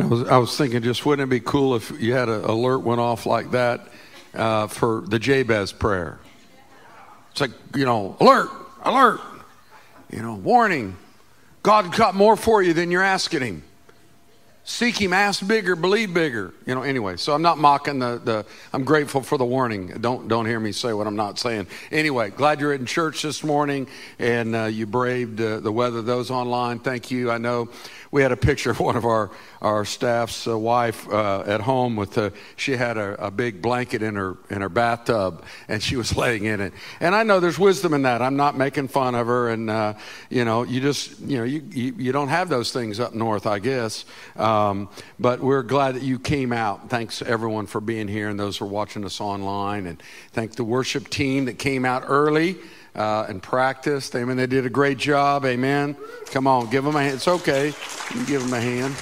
I was, I was thinking, just wouldn't it be cool if you had an alert went off like that uh, for the Jabez prayer? It's like, you know, alert, alert, you know, warning. God got more for you than you're asking Him. Seek Him, ask bigger, believe bigger. You know, anyway, so I'm not mocking the, the I'm grateful for the warning. Don't, don't hear me say what I'm not saying. Anyway, glad you're in church this morning and uh, you braved uh, the weather. Those online, thank you. I know we had a picture of one of our, our staff's uh, wife uh, at home with the, she had a, a, big blanket in her, in her bathtub and she was laying in it. And I know there's wisdom in that. I'm not making fun of her. And, uh, you know, you just, you know, you, you, you, don't have those things up north, I guess. Um, but we're glad that you came out. Thanks everyone for being here and those who are watching us online. And thank the worship team that came out early uh, and practiced. Amen. They did a great job. Amen. Come on, give them a hand. It's okay. You give them a hand.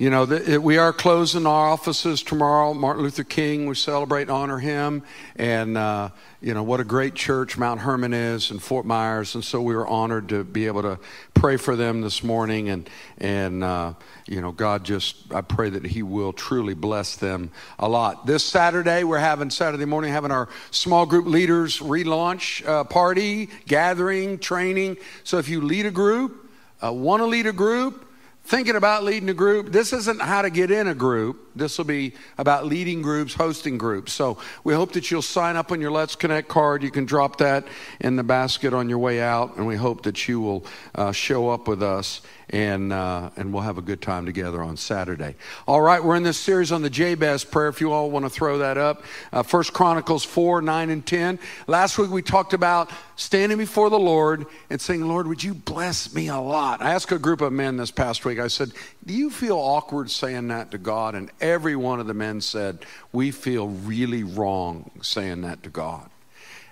You know, the, it, we are closing our offices tomorrow. Martin Luther King, we celebrate and honor him. And, uh, you know, what a great church Mount Hermon is and Fort Myers. And so we were honored to be able to pray for them this morning. And, and uh, you know, God just, I pray that He will truly bless them a lot. This Saturday, we're having Saturday morning, having our small group leaders relaunch uh, party, gathering, training. So if you lead a group, uh, want to lead a group, thinking about leading a group. This isn't how to get in a group. This will be about leading groups, hosting groups. So we hope that you'll sign up on your Let's Connect card. You can drop that in the basket on your way out, and we hope that you will uh, show up with us and uh, and we'll have a good time together on Saturday. All right, we're in this series on the Jabez prayer. If you all want to throw that up, uh, First Chronicles four, nine, and ten. Last week we talked about standing before the Lord and saying, "Lord, would you bless me a lot?" I asked a group of men this past week. I said, "Do you feel awkward saying that to God?" And every one of the men said, "We feel really wrong saying that to God."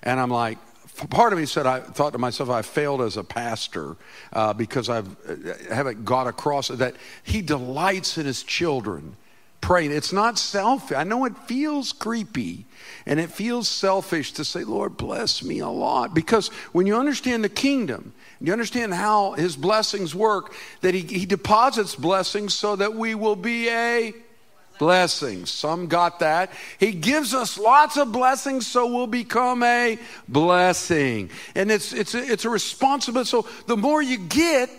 And I'm like, part of me said I thought to myself I failed as a pastor uh, because I've uh, haven't got across that he delights in his children praying. It's not selfish. I know it feels creepy and it feels selfish to say, Lord, bless me a lot. Because when you understand the kingdom, you understand how his blessings work, that he, he deposits blessings so that we will be a blessings. Some got that. He gives us lots of blessings so we'll become a blessing. And it's, it's, a, it's a responsibility. So the more you get,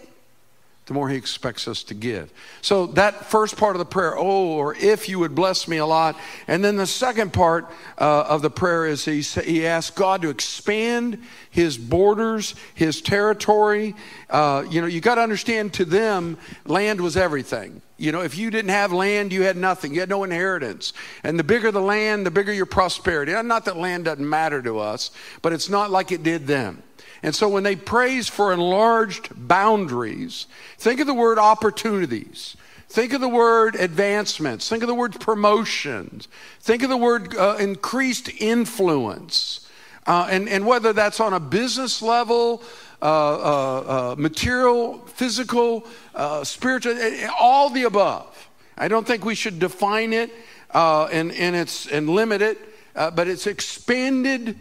the more he expects us to give. So that first part of the prayer, oh, or if you would bless me a lot. And then the second part uh, of the prayer is he, he asks God to expand his borders, his territory. Uh, you know, you got to understand to them, land was everything. You know, if you didn't have land, you had nothing. You had no inheritance. And the bigger the land, the bigger your prosperity. Not that land doesn't matter to us, but it's not like it did them. And so when they praise for enlarged boundaries, think of the word opportunities. Think of the word advancements. Think of the word promotions. Think of the word uh, increased influence. Uh, and, and whether that's on a business level, uh, uh, uh material, physical, uh, spiritual, all the above. I don't think we should define it and, and, it's, and limit it, but it's expanded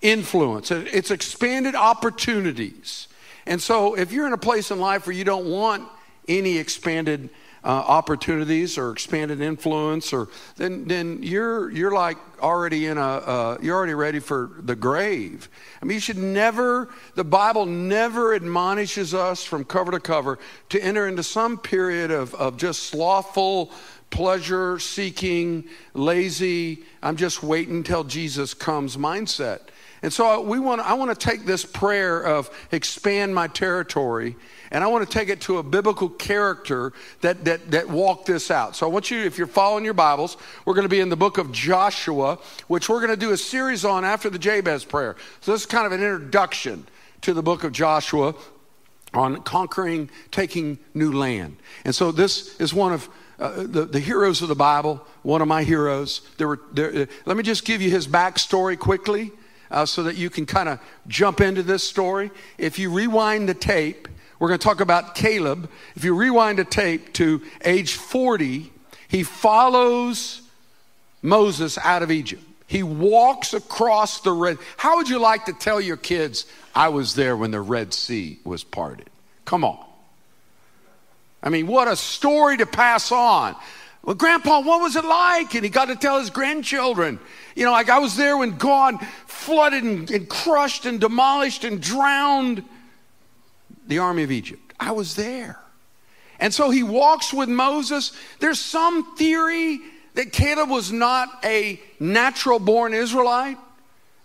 influence, it's expanded opportunities. And so, if you're in a place in life where you don't want any expanded uh, opportunities or expanded influence, or then then you're you're like already in a uh, you're already ready for the grave. I mean, you should never. The Bible never admonishes us from cover to cover to enter into some period of of just slothful pleasure seeking, lazy. I'm just waiting until Jesus comes mindset. And so we want, I want to take this prayer of expand my territory and I want to take it to a biblical character that, that, that walked this out. So I want you, if you're following your Bibles, we're going to be in the book of Joshua, which we're going to do a series on after the Jabez prayer. So this is kind of an introduction to the book of Joshua on conquering, taking new land. And so this is one of uh, the, the heroes of the Bible, one of my heroes. There were, there, uh, let me just give you his backstory quickly uh, so that you can kind of jump into this story. If you rewind the tape, we're going to talk about Caleb. If you rewind the tape to age 40, he follows Moses out of Egypt. He walks across the Red. How would you like to tell your kids, I was there when the Red Sea was parted? Come on. I mean, what a story to pass on. Well, Grandpa, what was it like? And he got to tell his grandchildren. You know, like I was there when God flooded and, and crushed and demolished and drowned the army of Egypt. I was there. And so he walks with Moses. There's some theory that Caleb was not a natural born Israelite,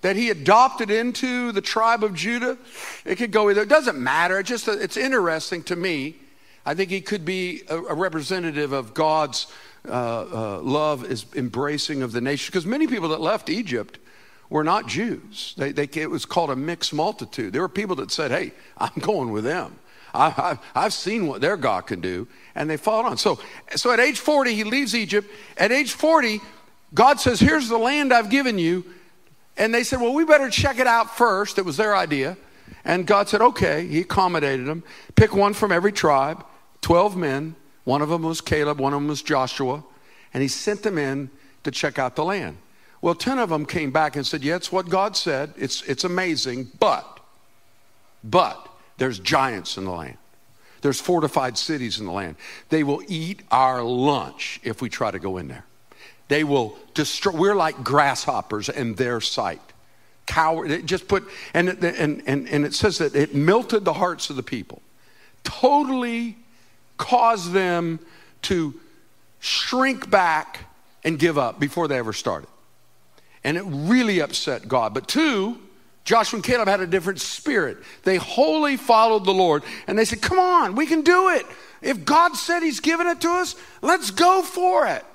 that he adopted into the tribe of Judah. It could go either. It doesn't matter. It just it's interesting to me. I think he could be a, a representative of God's uh, uh, love is embracing of the nation. Because many people that left Egypt were not Jews. They, they, it was called a mixed multitude. There were people that said, hey, I'm going with them. I, have seen what their God can do, and they followed on. So, so at age 40, he leaves Egypt. At age 40, God says, Here's the land I've given you. And they said, Well, we better check it out first. It was their idea. And God said, Okay. He accommodated them. Pick one from every tribe, 12 men. One of them was Caleb, one of them was Joshua. And he sent them in to check out the land. Well, 10 of them came back and said, Yeah, it's what God said. It's, it's amazing, but, but, there's giants in the land. There's fortified cities in the land. They will eat our lunch if we try to go in there. They will destroy. We're like grasshoppers in their sight. Coward. It just put and and and and it says that it melted the hearts of the people, totally caused them to shrink back and give up before they ever started, and it really upset God. But two, Joshua and Caleb had a different spirit. They wholly followed the Lord and they said, Come on, we can do it. If God said He's given it to us, let's go for it.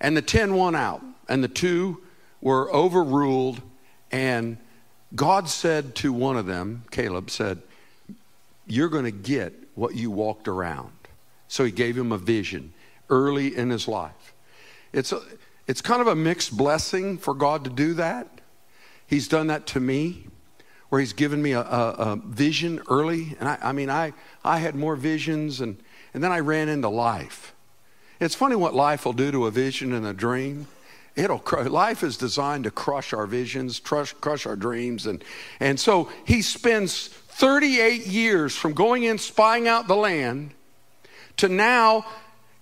And the 10 won out, and the two were overruled. And God said to one of them, Caleb said, You're going to get what you walked around. So he gave him a vision early in his life. It's, a, it's kind of a mixed blessing for God to do that He's done that to me, where He's given me a, a, a vision early. And I, I, mean, I, I had more visions, and, and then I ran into life. It's funny what life will do to a vision and a dream. It'll life is designed to crush our visions, crush, crush our dreams, and and so he spends 38 years from going in spying out the land to now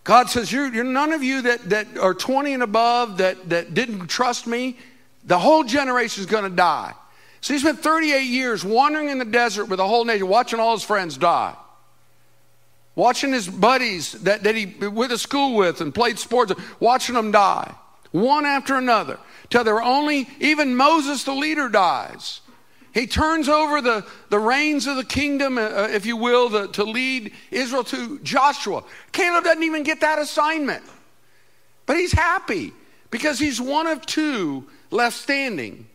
God says, you're, you're, none of you that, that are 20 and above that, that didn't trust me, the whole generation is going to die. So he spent 38 years wandering in the desert with the whole nation, watching all his friends die. Watching his buddies that, that he went to school with and played sports, watching them die. One after another. Till there were only, even Moses, the leader, dies. He turns over the, the reins of the kingdom, uh, uh if you will, the, to lead Israel to Joshua. Caleb doesn't even get that assignment. But he's happy because he's one of two left standing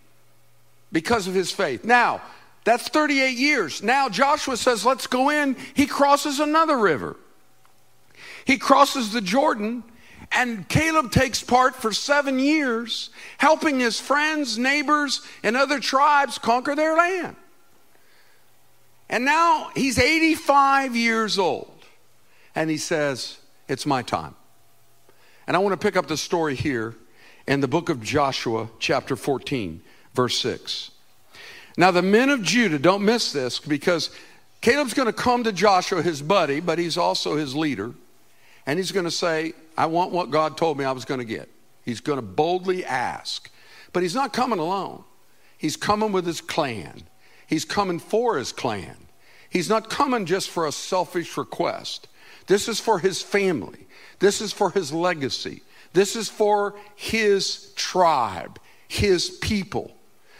because of his faith. Now, that's 38 years. Now Joshua says, let's go in. He crosses another river. He crosses the Jordan, and Caleb takes part for seven years, helping his friends, neighbors, and other tribes conquer their land. And now he's 85 years old, and he says, It's my time. And I want to pick up the story here in the book of Joshua, chapter 14, verse 6. Now, the men of Judah, don't miss this because Caleb's going to come to Joshua, his buddy, but he's also his leader, and he's going to say, I want what God told me I was going to get. He's going to boldly ask. But he's not coming alone, he's coming with his clan, he's coming for his clan. He's not coming just for a selfish request. This is for his family. This is for his legacy. This is for his tribe, his people.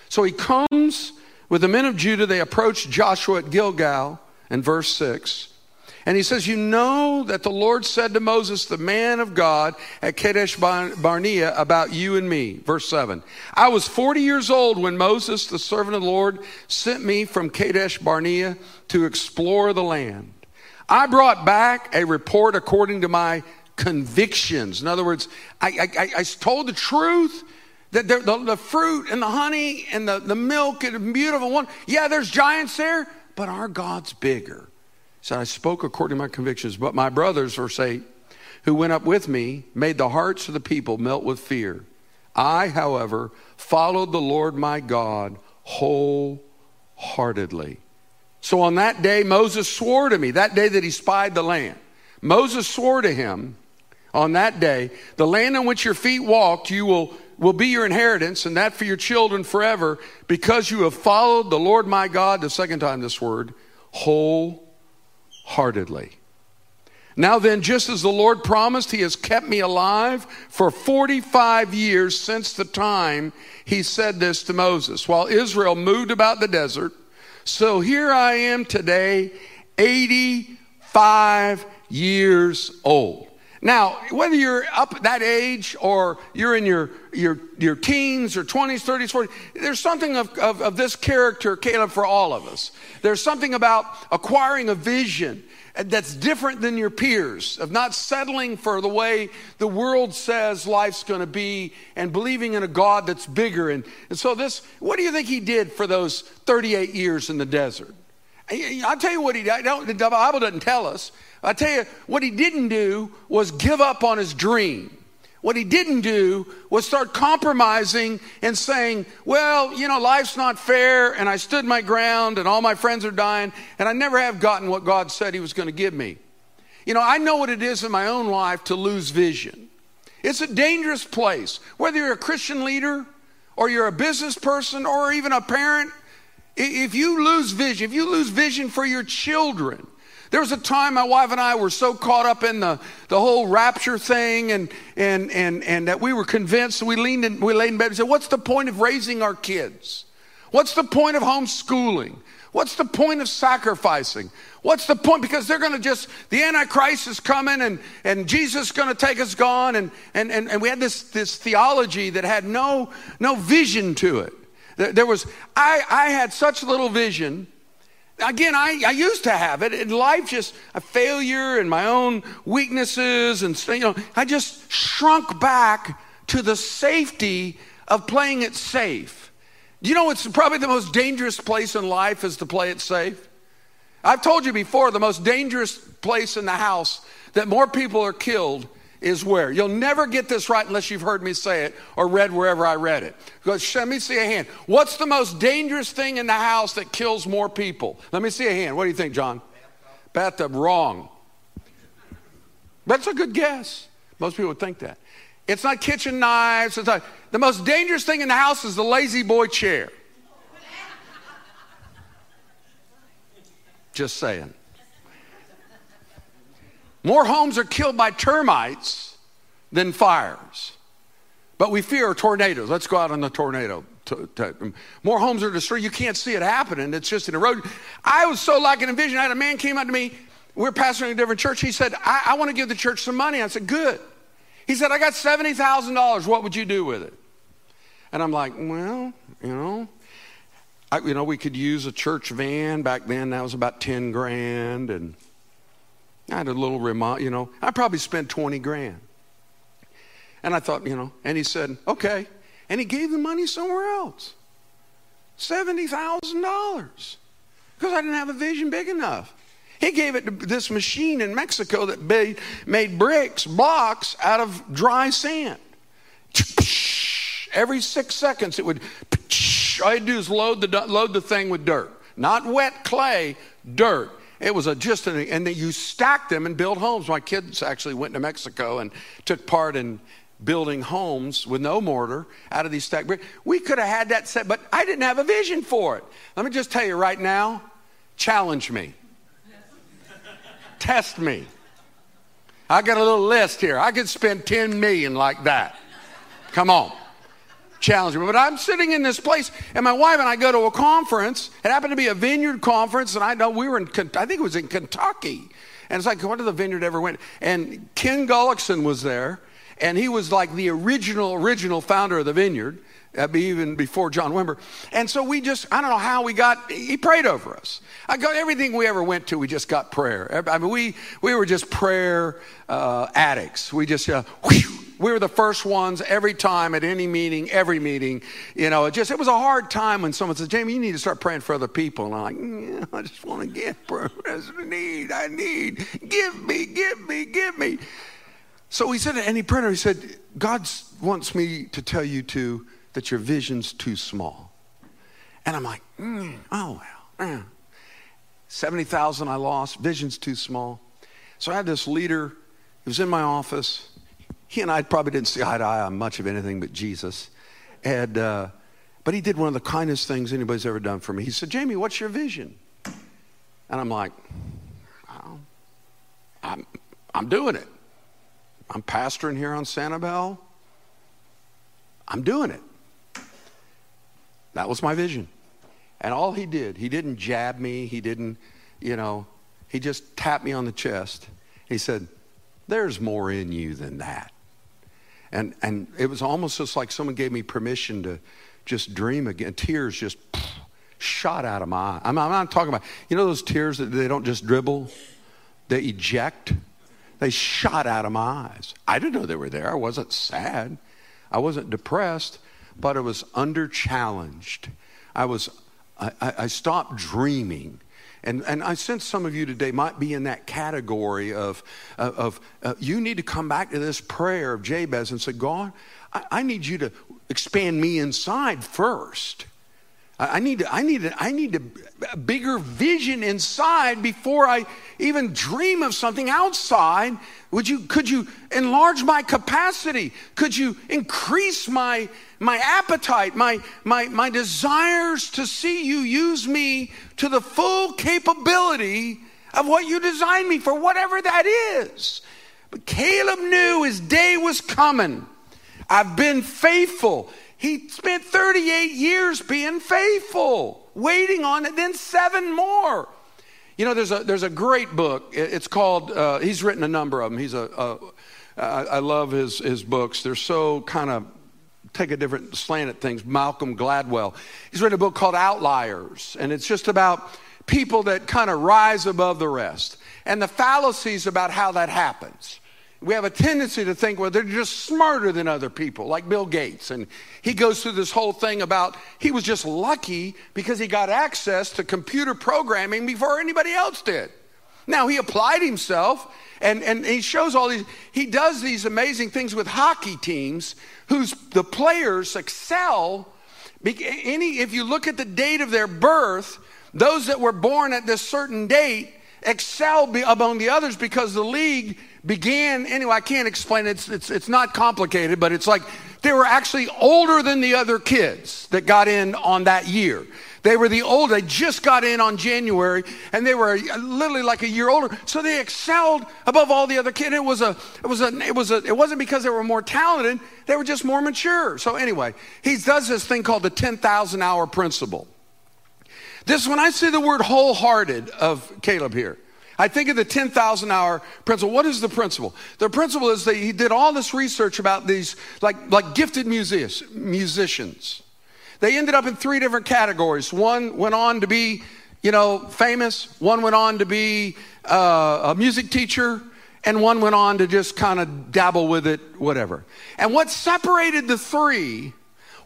So he comes with the men of Judah. They approach Joshua at Gilgal in verse 6. And he says, You know that the Lord said to Moses, the man of God, at Kadesh Barnea, about you and me. Verse 7. I was 40 years old when Moses, the servant of the Lord, sent me from Kadesh Barnea to explore the land. I brought back a report according to my convictions. In other words, I, I, I told the truth. That the, the, fruit and the honey and the, the milk and beautiful one. Yeah, there's giants there, but our God's bigger. So I spoke according to my convictions. But my brothers, verse 8, who went up with me, made the hearts of the people melt with fear. I, however, followed the Lord my God wholeheartedly. So on that day, Moses swore to me, that day that he spied the land. Moses swore to him on that day, The land on which your feet walked, you will, will be your inheritance, and that for your children forever, because you have followed the Lord my God, the second time this word, wholeheartedly. Now then, just as the Lord promised, He has kept me alive for 45 years since the time He said this to Moses. While Israel moved about the desert, so here I am today, 85 years old. Now, whether you're up that age or you're in your, your, your teens or 20s, 30s, 40s, there's something of, of, of this character, Caleb, for all of us. There's something about acquiring a vision that's different than your peers, of not settling for the way the world says life's going to be and believing in a God that's bigger. And, and so, this, what do you think he did for those 38 years in the desert? I'll tell you what he did. The Bible doesn't tell us. I'll tell you what he didn't do was give up on his dream. What he didn't do was start compromising and saying, well, you know, life's not fair, and I stood my ground, and all my friends are dying, and I never have gotten what God said he was going to give me. You know, I know what it is in my own life to lose vision. It's a dangerous place. Whether you're a Christian leader, or you're a business person, or even a parent, if you lose vision, if you lose vision for your children, there was a time my wife and I were so caught up in the, the whole rapture thing and, and, and, and that we were convinced, we leaned in, we laid in bed and said, What's the point of raising our kids? What's the point of homeschooling? What's the point of sacrificing? What's the point? Because they're going to just, the Antichrist is coming and, and Jesus is going to take us gone. And, and, and, and we had this, this theology that had no, no vision to it. There was, I, I had such little vision again, I, I used to have it. In life, just a failure and my own weaknesses, and you know, I just shrunk back to the safety of playing it safe. You know it's probably the most dangerous place in life is to play it safe? I've told you before, the most dangerous place in the house that more people are killed is where? You'll never get this right unless you've heard me say it or read wherever I read it. Go, let me see a hand. What's the most dangerous thing in the house that kills more people? Let me see a hand. What do you think, John? Bathtub. Bathtub. Wrong. That's a good guess. Most people would think that. It's not kitchen knives. It's not, the most dangerous thing in the house is the lazy boy chair. Just saying. More homes are killed by termites than fires. But we fear tornadoes. Let's go out on the tornado. More homes are destroyed. You can't see it happening. It's just in a road. I was so like in vision. I had a man came up to me. We are pastoring a different church. He said, I, I want to give the church some money. I said, good. He said, I got $70,000. What would you do with it? And I'm like, well, you know, I, you know, we could use a church van. Back then, that was about 10 grand. And I had a little remote, you know, I probably spent 20 grand. And I thought, you know, and he said, okay. And he gave the money somewhere else $70,000 because I didn't have a vision big enough. He gave it to this machine in Mexico that made, made bricks, blocks out of dry sand. Every six seconds, it would. All would do is load the, load the thing with dirt. Not wet clay, dirt. It was a, just an, and then you stacked them and built homes. My kids actually went to Mexico and took part in building homes with no mortar out of these stacked bricks. We could have had that set, but I didn't have a vision for it. Let me just tell you right now challenge me, test me. I got a little list here. I could spend 10 million like that. Come on challenge me. But I'm sitting in this place, and my wife and I go to a conference. It happened to be a vineyard conference, and I know we were in, I think it was in Kentucky. And it's like, what did the vineyard ever went? And Kenn Gulliksen was there, and he was like the original, original founder of the vineyard. Uh, even before John Wimber. And so we just, I don't know how we got, he prayed over us. I got everything we ever went to, we just got prayer. I mean, we, we were just prayer uh, addicts. We just, uh, whew, we were the first ones every time at any meeting, every meeting. You know, it just it was a hard time when someone says, "Jamie, you need to start praying for other people." And I'm like, mm, "I just want to get prayer. I need. I need. Give me. Give me. Give me." So he said, and he prayed. He said, "God wants me to tell you too that your vision's too small." And I'm like, mm, "Oh well, mm. seventy thousand I lost. Vision's too small." So I had this leader, he was in my office. He and I probably didn't see eye to eye on much of anything but Jesus. And, uh, but he did one of the kindest things anybody's ever done for me. He said, Jamie, what's your vision? And I'm like, I'm, I'm doing it. I'm pastoring here on Sanibel. I'm doing it. That was my vision. And all he did, he didn't jab me, he didn't, you know, he just tapped me on the chest. He said, There's more in you than that. And, and it was almost just like someone gave me permission to just dream again. Tears just shot out of my eye. I'm, I'm not talking about, you know, those tears that they don't just dribble, they eject. They shot out of my eyes. I didn't know they were there. I wasn't sad. I wasn't depressed, but I was under challenged. I was I, I stopped dreaming. And, and I sense some of you today might be in that category of, of, of uh, you need to come back to this prayer of Jabez and say, God, I, I need you to expand me inside first. I need, I, need I need a bigger vision inside before I even dream of something outside. Would you, could you enlarge my capacity? Could you increase my, my appetite, my, my, my desires to see you use me to the full capability of what you designed me for, whatever that is? But Caleb knew his day was coming. I've been faithful. He spent 38 years being faithful, waiting on it, then seven more. You know, there's a, there's a great book. It's called, uh, he's written a number of them. He's a, a I, I love his, his books. They're so kind of take a different slant at things. Malcolm Gladwell. He's written a book called Outliers, and it's just about people that kind of rise above the rest and the fallacies about how that happens we have a tendency to think, well, they're just smarter than other people, like Bill Gates. And he goes through this whole thing about he was just lucky because he got access to computer programming before anybody else did. Now, he applied himself and, and he shows all these, he does these amazing things with hockey teams whose the players excel. Any, if you look at the date of their birth, those that were born at this certain date excel among the others because the league began anyway i can't explain it. It's, it's, it's not complicated but it's like they were actually older than the other kids that got in on that year. They were the old they just got in on january and they were literally like a year older. So they excelled above all the other kids. It was a it was a it was a it wasn't because they were more talented they were just more mature. So anyway he does this thing called the 10000 hour principle this when i see the word wholehearted of caleb here I think of the 10,000 hour principle. What is the principle? The principle is that he did all this research about these, like, like gifted music, musicians. They ended up in three different categories. One went on to be, you know, famous. One went on to be uh, a music teacher. And one went on to just kind of dabble with it, whatever. And what separated the three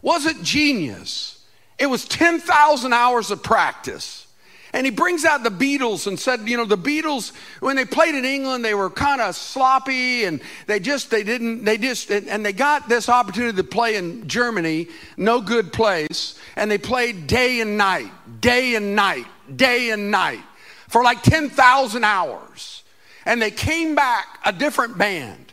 wasn't genius, it was 10,000 hours of practice. And he brings out the Beatles and said, you know, the Beatles, when they played in England, they were kind of sloppy and they just, they didn't, they just, and they got this opportunity to play in Germany, no good place. And they played day and night, day and night, day and night for like 10,000 hours. And they came back a different band.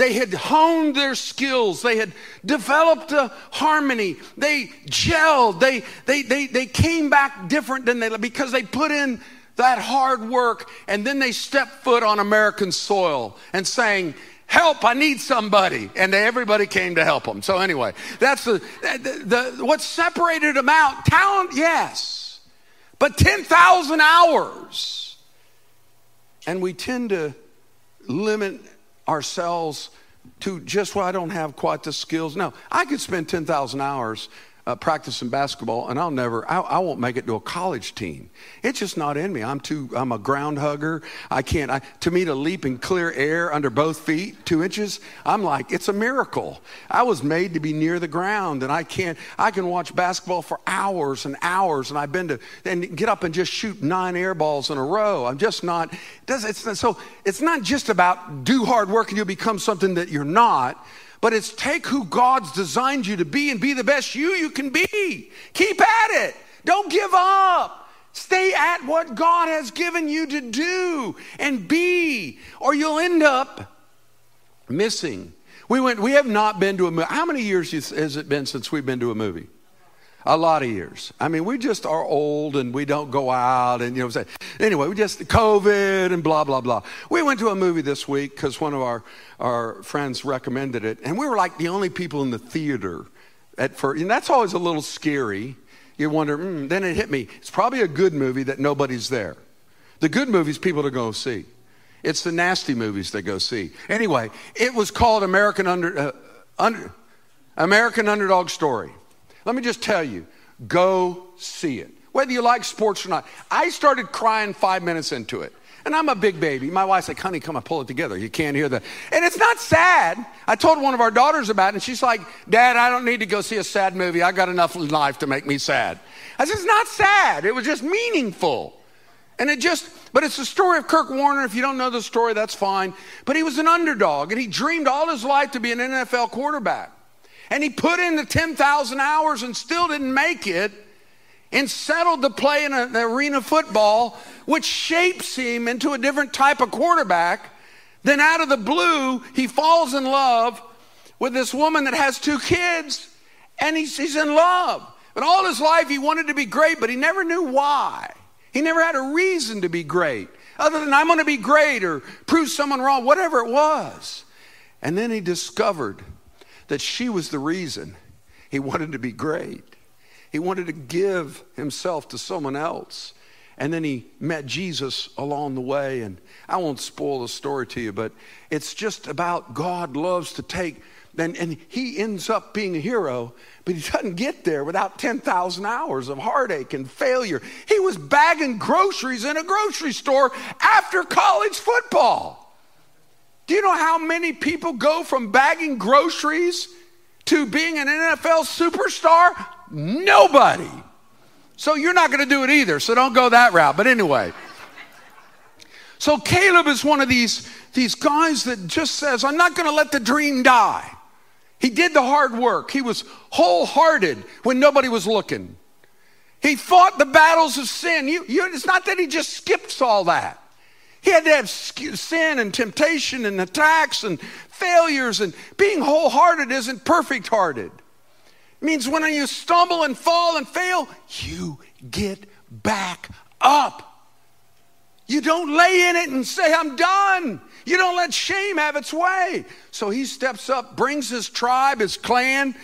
They had honed their skills. They had developed a harmony. They gelled. They, they, they, they came back different than they, because they put in that hard work and then they stepped foot on American soil and saying, help i need somebody and everybody came to help them so anyway that's the, the, the what separated them out talent yes but 10000 hours and we tend to limit ourselves to just, well, I don't have quite the skills. No, I could spend 10,000 hours uh, practicing basketball, and I'll never, I, I, won't make it to a college team. It's just not in me. I'm too, I'm a ground hugger. I can't, I, to me to leap in clear air under both feet, two inches, I'm like, it's a miracle. I was made to be near the ground, and I can't, I can watch basketball for hours and hours, and I've been to, and get up and just shoot nine air balls in a row. I'm just not, it does, it's, so it's not just about do hard work and you'll become something that you're not but it's take who God's designed you to be and be the best you you can be. Keep at it. Don't give up. Stay at what God has given you to do and be, or you'll end up missing. We went. We have not been to a movie. How many years has it been since we've been to a movie? A lot of years. I mean, we just are old and we don't go out and you know. Anyway, we just COVID and blah blah blah. We went to a movie this week because one of our our friends recommended it, and we were like the only people in the theater at first, and that's always a little scary. You wonder. Mm, then it hit me. It's probably a good movie that nobody's there. The good movies people to go see. It's the nasty movies they go see. Anyway, it was called American Under, uh, Under American Underdog Story. Let me just tell you, go see it. Whether you like sports or not. I started crying five minutes into it. And I'm a big baby. My wife's like, honey, come on, pull it together. You can't hear that. And it's not sad. I told one of our daughters about it, and she's like, Dad, I don't need to go see a sad movie. I got enough life to make me sad. I said, It's not sad. It was just meaningful. And it just, but it's the story of Kurt Warner. If you don't know the story, that's fine. But he was an underdog, and he dreamed all his life to be an NFL quarterback. And he put in the 10,000 hours and still didn't make it and settled to play in an arena football, which shapes him into a different type of quarterback. Then out of the blue, he falls in love with this woman that has two kids, and he's, he's in love. But all his life, he wanted to be great, but he never knew why. He never had a reason to be great, other than I'm going to be great or prove someone wrong, whatever it was. And then he discovered that she was the reason he wanted to be great. He wanted to give himself to someone else. And then he met Jesus along the way. And I won't spoil the story to you, but it's just about God loves to take, and, and he ends up being a hero, but he doesn't get there without 10,000 hours of heartache and failure. He was bagging groceries in a grocery store after college football. Do you know how many people go from bagging groceries to being an NFL superstar? Nobody. So you're not going to do it either. So don't go that route. But anyway. So Caleb is one of these, these guys that just says, I'm not going to let the dream die. He did the hard work. He was wholehearted when nobody was looking. He fought the battles of sin. You, you, it's not that he just skips all that. He had to have sin and temptation and attacks and failures, and being wholehearted isn't perfect hearted. It means when you stumble and fall and fail, you get back up. You don't lay in it and say, I'm done. You don't let shame have its way. So he steps up, brings his tribe, his clan.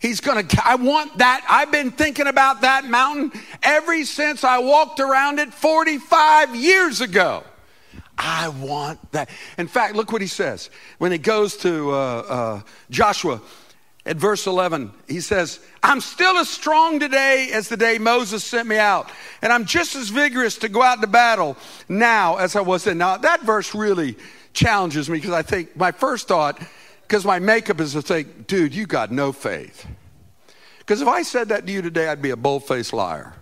He's going to, I want that. I've been thinking about that mountain ever since I walked around it 45 years ago. I want that. In fact, look what he says when he goes to uh, uh, Joshua at verse 11. He says, I'm still as strong today as the day Moses sent me out, and I'm just as vigorous to go out to battle now as I was then. Now, that verse really challenges me because I think my first thought, because my makeup is to think, dude, you got no faith. Because if I said that to you today, I'd be a bold faced liar.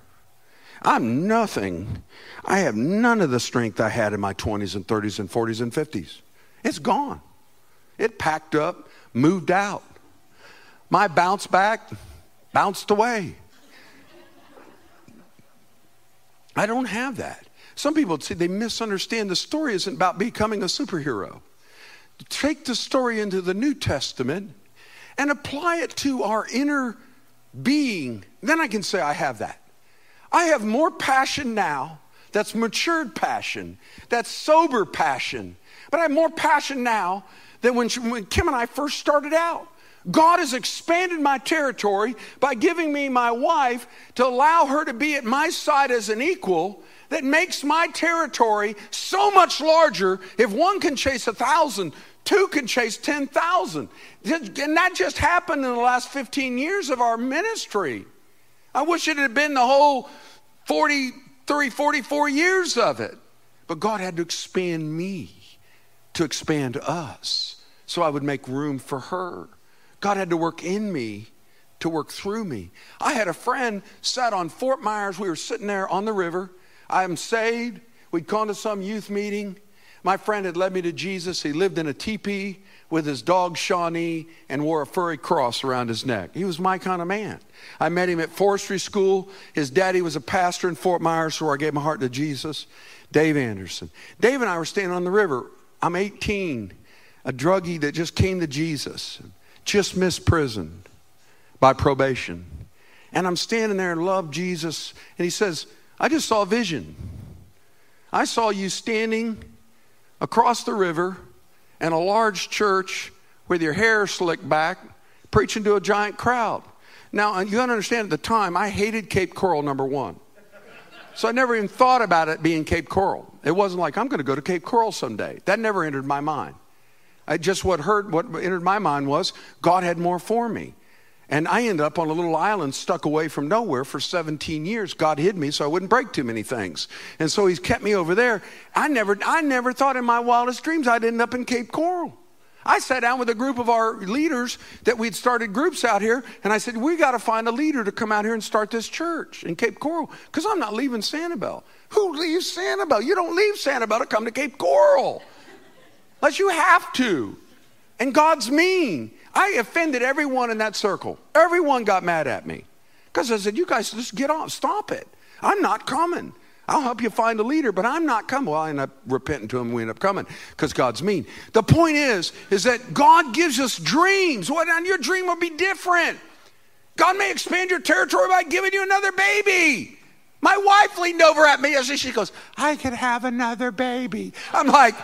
I'm nothing. I have none of the strength I had in my 20s and 30s and 40s and 50s. It's gone. It packed up, moved out. My bounce back bounced away. I don't have that. Some people say they misunderstand the story isn't about becoming a superhero. Take the story into the New Testament and apply it to our inner being. Then I can say I have that. I have more passion now that's matured passion, that's sober passion. But I have more passion now than when, she, when Kim and I first started out. God has expanded my territory by giving me my wife to allow her to be at my side as an equal that makes my territory so much larger. If one can chase a thousand, two can chase 10,000. And that just happened in the last 15 years of our ministry. I wish it had been the whole 43, 44 years of it. But God had to expand me to expand us so I would make room for her. God had to work in me to work through me. I had a friend sat on Fort Myers. We were sitting there on the river. I'm saved. We'd gone to some youth meeting. My friend had led me to Jesus. He lived in a teepee with his dog Shawnee and wore a furry cross around his neck. He was my kind of man. I met him at forestry school. His daddy was a pastor in Fort Myers, where I gave my heart to Jesus. Dave Anderson. Dave and I were standing on the river. I'm 18, a druggie that just came to Jesus, just missed prison by probation. And I'm standing there and love Jesus. And he says, I just saw a vision. I saw you standing across the river in a large church with your hair slicked back, preaching to a giant crowd. Now, uh, you got to understand at the time, I hated Cape Coral, number one. So I never even thought about it being Cape Coral. It wasn't like, I'm going to go to Cape Coral someday. That never entered my mind. I just what heard, what entered my mind was God had more for me. And I ended up on a little island stuck away from nowhere for 17 years. God hid me so I wouldn't break too many things. And so he's kept me over there. I never, I never thought in my wildest dreams I'd end up in Cape Coral. I sat down with a group of our leaders that we'd started groups out here, and I said, We got to find a leader to come out here and start this church in Cape Coral because I'm not leaving Sanibel. Who leaves Sanibel? You don't leave Sanibel to come to Cape Coral unless you have to. And God's mean. I offended everyone in that circle. Everyone got mad at me. Because I said, You guys just get off, stop it. I'm not coming. I'll help you find a leader, but I'm not coming. Well, I end up repenting to him. We end up coming because God's mean. The point is, is that God gives us dreams. What on your dream will be different. God may expand your territory by giving you another baby. My wife leaned over at me as she goes, I could have another baby. I'm like,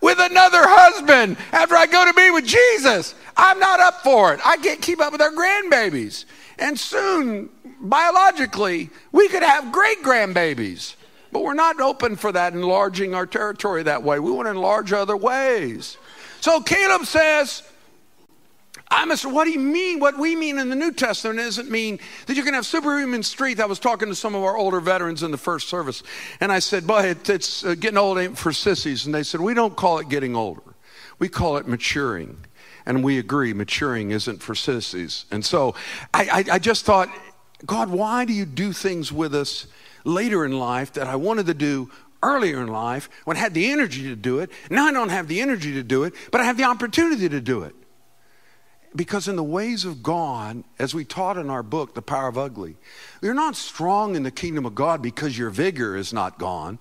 with another husband after I go to be with Jesus. I'm not up for it. I can't keep up with our grandbabies. And soon, biologically, we could have great grandbabies. But we're not open for that, enlarging our territory that way. We want to enlarge other ways. So Caleb says, I must, what do you mean? What we mean in the New Testament doesn't mean that you can have superhuman strength. I was talking to some of our older veterans in the first service, and I said, Boy, it, it's uh, getting old ain't for sissies. And they said, We don't call it getting older, we call it maturing. And we agree, maturing isn't for sissies. And so I, I, I just thought, God, why do you do things with us later in life that I wanted to do earlier in life when I had the energy to do it? Now I don't have the energy to do it, but I have the opportunity to do it. Because in the ways of God, as we taught in our book, The Power of Ugly, you're not strong in the kingdom of God because your vigor is not gone.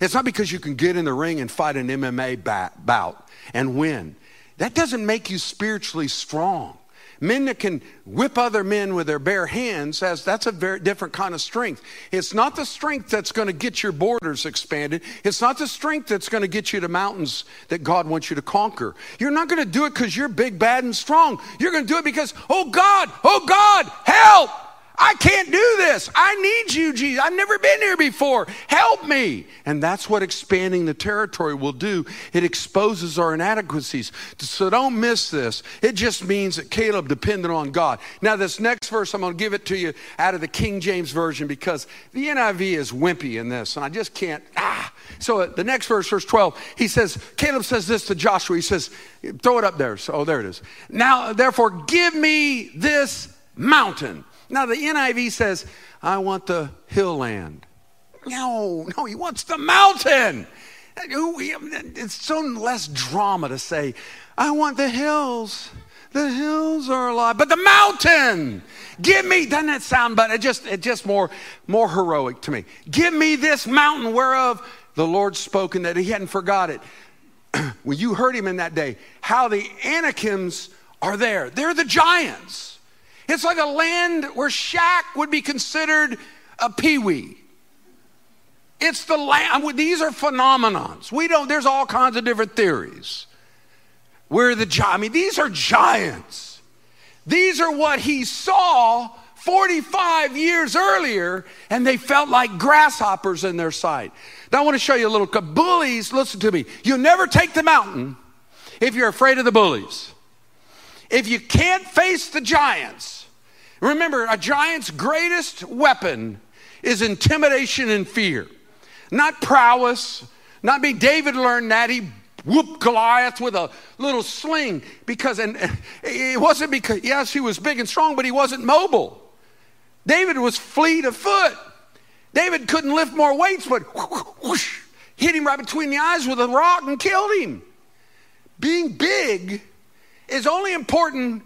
It's not because you can get in the ring and fight an MMA bout and win. That doesn't make you spiritually strong. Men that can whip other men with their bare hands, has, that's a very different kind of strength. It's not the strength that's going to get your borders expanded. It's not the strength that's going to get you to mountains that God wants you to conquer. You're not going to do it because you're big, bad, and strong. You're going to do it because, oh God, oh God, help! I can't do this. I need you, Jesus. I've never been here before. Help me. And that's what expanding the territory will do. It exposes our inadequacies. So don't miss this. It just means that Caleb depended on God. Now, this next verse, I'm going to give it to you out of the King James Version because the NIV is wimpy in this, and I just can't. Ah. So uh, the next verse, verse 12, he says, Caleb says this to Joshua. He says, throw it up there. So, oh, there it is. Now, therefore, give me this mountain. Now, the NIV says, I want the hill land. No, no, he wants the mountain. It's so less drama to say, I want the hills. The hills are alive, but the mountain. Give me. Doesn't that sound? But it just it just more more heroic to me. Give me this mountain whereof the Lord spoken that He hadn't forgot it. when you heard Him in that day, how the Anakims are there. They're the giants. It's like a land where Shaq would be considered a peewee. It's the land, these are phenomenons. We don't, there's all kinds of different theories. Where the, I mean, these are giants. These are what he saw 45 years earlier, and they felt like grasshoppers in their sight. Now, I want to show you a little. Bullies, listen to me. You never take the mountain if you're afraid of the bullies. If you can't face the giants, Remember, a giant's greatest weapon is intimidation and fear, not prowess. Not be David learned that he whooped Goliath with a little sling because, and it wasn't because, yes, he was big and strong, but he wasn't mobile. David was fleet of foot. David couldn't lift more weights, but whoosh, hit him right between the eyes with a rock and killed him. Being big is only important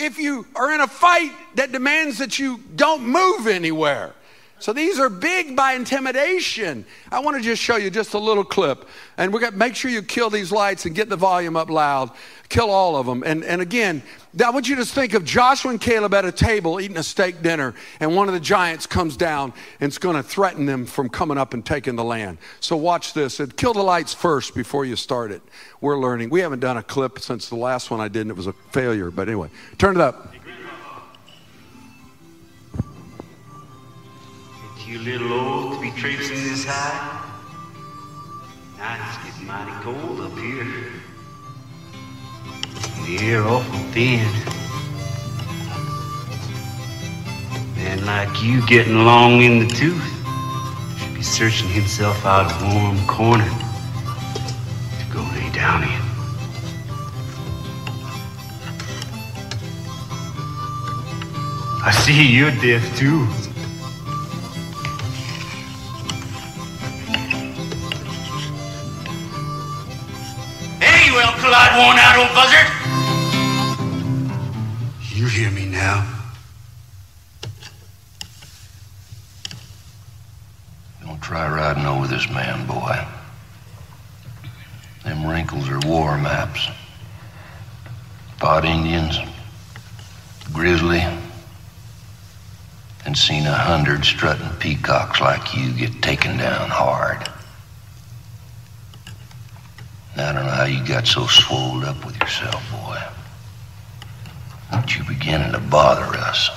if you are in a fight that demands that you don't move anywhere. So these are big by intimidation. I want to just show you just a little clip. And we got make sure you kill these lights and get the volume up loud. Kill all of them. And, and again, I want you to think of Joshua and Caleb at a table eating a steak dinner, and one of the giants comes down and it's going to threaten them from coming up and taking the land. So watch this. And kill the lights first before you start it. We're learning. We haven't done a clip since the last one I did, and it was a failure. But anyway, turn it up. You little old to be traipsing this high. Nights get mighty cold up here. The air awful thin. Man like you getting long in the tooth should be searching himself out a warm corner to go lay down in. I see you're deaf too. Worn out old buzzard. You hear me now? Don't try riding over this man, boy. Them wrinkles are war maps. Fought Indians, grizzly, and seen a hundred strutting peacocks like you get taken down hard. I don't know how you got so swolled up with yourself, boy. But you're beginning to bother us.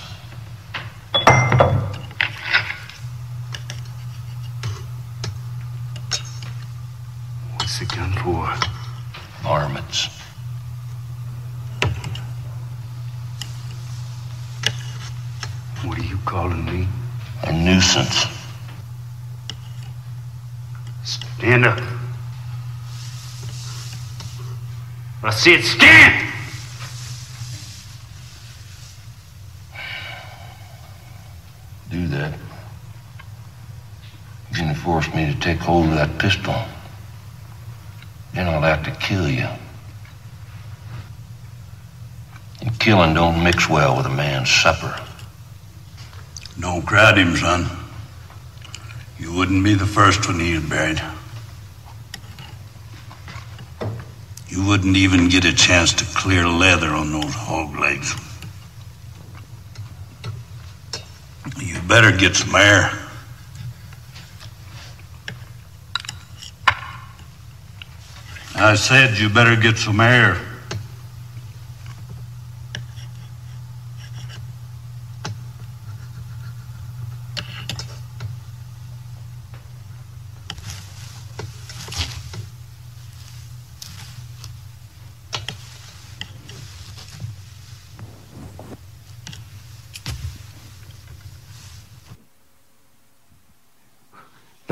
What's the gun for? Varmints. What are you calling me? A nuisance. Stand up. I said stand! Do that. You're gonna force me to take hold of that pistol. Then I'll have to kill you. And killing don't mix well with a man's supper. Don't crowd him, son. You wouldn't be the first one he'd buried. You wouldn't even get a chance to clear leather on those hog legs. You better get some air. I said you better get some air.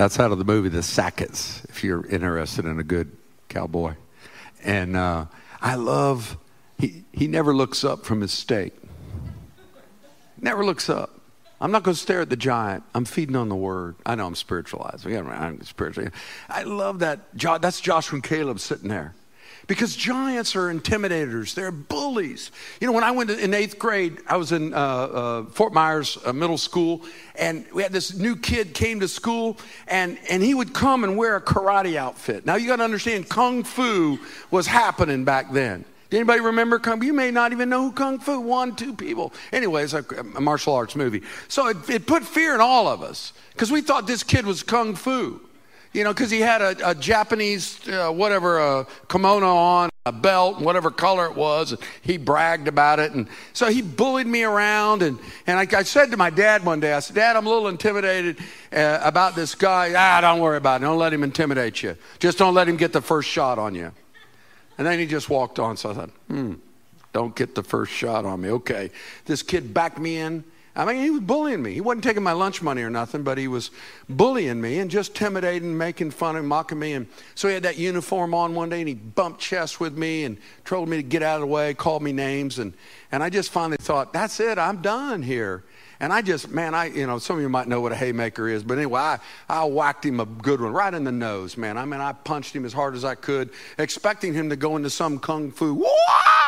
That's out of the movie The Sacketts, if you're interested in a good cowboy. And uh, I love, he, he never looks up from his steak. Never looks up. I'm not going to stare at the giant. I'm feeding on the word. I know I'm spiritualized. I'm spiritual. I love that. That's Joshua and Caleb sitting there. Because giants are intimidators, they're bullies. You know, when I went to, in eighth grade, I was in uh, uh, Fort Myers uh, Middle School, and we had this new kid came to school, and, and he would come and wear a karate outfit. Now, you got to understand, Kung Fu was happening back then. Did anybody remember Kung Fu? You may not even know who Kung Fu, one, two people. Anyway, it's a, a martial arts movie. So it, it put fear in all of us because we thought this kid was Kung Fu. You know, because he had a, a Japanese, uh, whatever, a kimono on, a belt, whatever color it was. And he bragged about it. And so he bullied me around. And, and I, I said to my dad one day, I said, Dad, I'm a little intimidated uh, about this guy. Ah, don't worry about it. Don't let him intimidate you. Just don't let him get the first shot on you. And then he just walked on. So I thought, hmm, don't get the first shot on me. Okay. This kid backed me in. I mean, he was bullying me. He wasn't taking my lunch money or nothing, but he was bullying me and just intimidating, making fun of, mocking me. And so he had that uniform on one day, and he bumped chests with me and told me to get out of the way, called me names, and and I just finally thought, that's it, I'm done here. And I just, man, I, you know, some of you might know what a haymaker is, but anyway, I, I whacked him a good one right in the nose, man. I mean, I punched him as hard as I could, expecting him to go into some kung fu,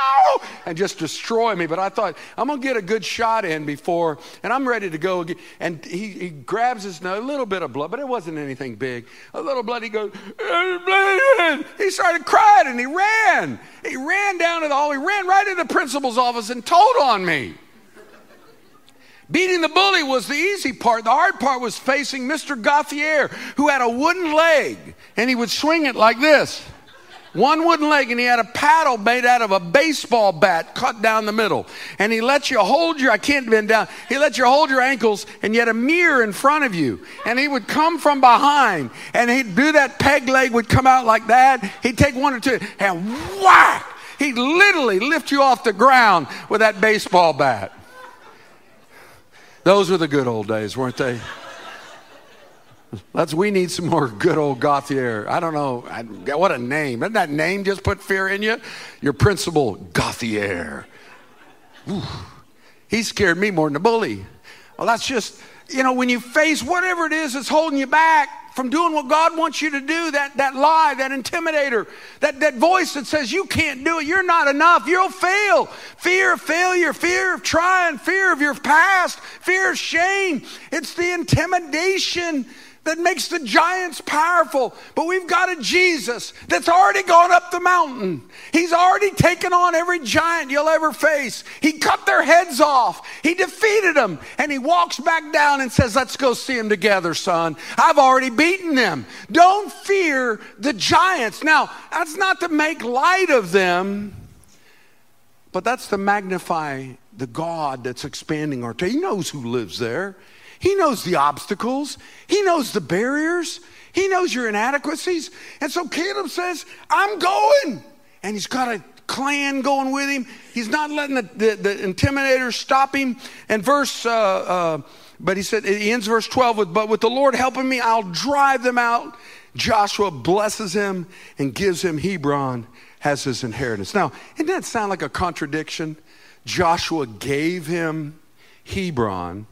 wow, and just destroy me. But I thought, I'm going to get a good shot in before, and I'm ready to go again. And he, he grabs his nose, a little bit of blood, but it wasn't anything big. A little blood, he goes, he started crying and he ran. He ran down to the hall, he ran right into the principal's office and told on me. Beating the bully was the easy part. The hard part was facing Mr. Gauthier, who had a wooden leg, and he would swing it like this. One wooden leg, and he had a paddle made out of a baseball bat cut down the middle. And he let you hold your, I can't bend down, he let you hold your ankles, and you had a mirror in front of you. And he would come from behind, and he'd do that peg leg would come out like that. He'd take one or two, and whack! He'd literally lift you off the ground with that baseball bat. Those were the good old days, weren't they? Let's, we need some more good old Gauthier. I don't know. I, what a name. Doesn't that name just put fear in you? Your principal, Gauthier. Ooh, he scared me more than a bully. Well, that's just, you know, when you face whatever it is that's holding you back, from doing what God wants you to do, that, that lie, that intimidator, that, that voice that says you can't do it, you're not enough, you'll fail. Fear of failure, fear of trying, fear of your past, fear of shame. It's the intimidation that makes the giants powerful. But we've got a Jesus that's already gone up the mountain. He's already taken on every giant you'll ever face. He cut their heads off, He defeated them, and He walks back down and says, Let's go see them together, son. I've already beaten them. Don't fear the giants. Now, that's not to make light of them, but that's to magnify the God that's expanding our. He knows who lives there. He knows the obstacles, He knows the barriers, He knows your inadequacies. And so Caleb says, I'm going. And he's got a clan going with him. He's not letting the, the, the intimidators stop him. And verse, uh, uh, but he said, he ends verse 12 with, But with the Lord helping me, I'll drive them out. Joshua blesses him and gives him Hebron as his inheritance. Now, it doesn't that sound like a contradiction? Joshua gave him Hebron,